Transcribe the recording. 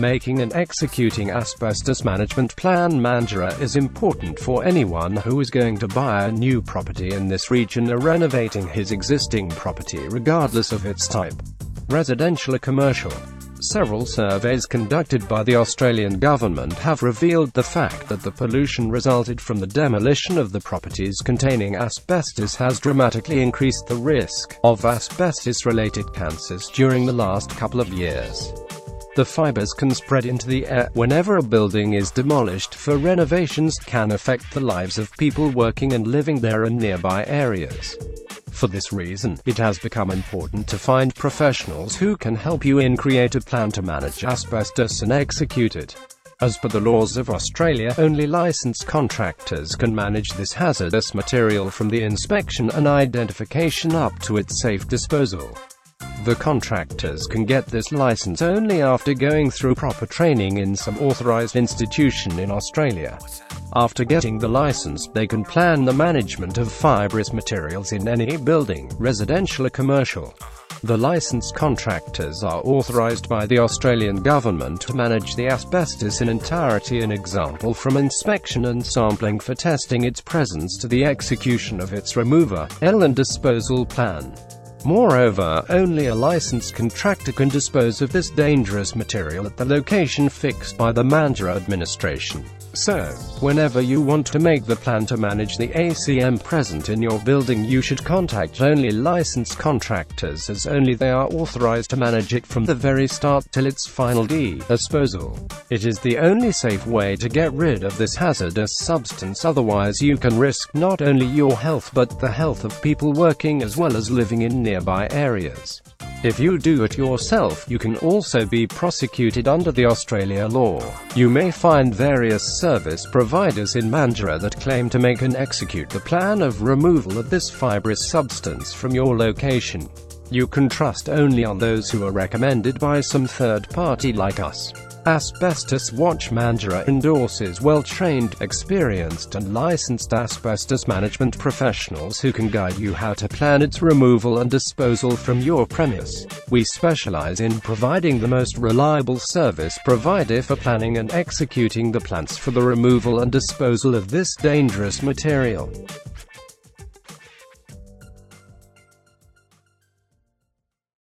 Making and executing asbestos management plan Mandurah is important for anyone who is going to buy a new property in this region or renovating his existing property regardless of its type. Residential or commercial. Several surveys conducted by the Australian government have revealed the fact that the pollution resulted from the demolition of the properties containing asbestos has dramatically increased the risk of asbestos-related cancers during the last couple of years. The fibers can spread into the air whenever a building is demolished for renovations can affect the lives of people working and living there and nearby areas. For this reason, it has become important to find professionals who can help you in create a plan to manage asbestos and execute it. As per the laws of Australia, only licensed contractors can manage this hazardous material from the inspection and identification up to its safe disposal. The contractors can get this license only after going through proper training in some authorized institution in Australia. After getting the license, they can plan the management of fibrous materials in any building, residential or commercial. The licensed contractors are authorized by the Australian government to manage the asbestos in entirety an example from inspection and sampling for testing its presence to the execution of its remover, L and disposal plan. Moreover, only a licensed contractor can dispose of this dangerous material at the location fixed by the Mandurah administration. So, whenever you want to make the plan to manage the ACM present in your building you should contact only licensed contractors as only they are authorized to manage it from the very start till its final disposal. It is the only safe way to get rid of this hazardous substance otherwise you can risk not only your health but the health of people working as well as living in nearby areas. If you do it yourself, you can also be prosecuted under the Australia law. You may find various service providers in Mandurah that claim to make and execute the plan of removal of this fibrous substance from your location. You can trust only on those who are recommended by some third party like us. Asbestos Watch Mandurah endorses well-trained, experienced and licensed asbestos management professionals who can guide you how to plan its removal and disposal from your premise. We specialize in providing the most reliable service provider for planning and executing the plans for the removal and disposal of this dangerous material.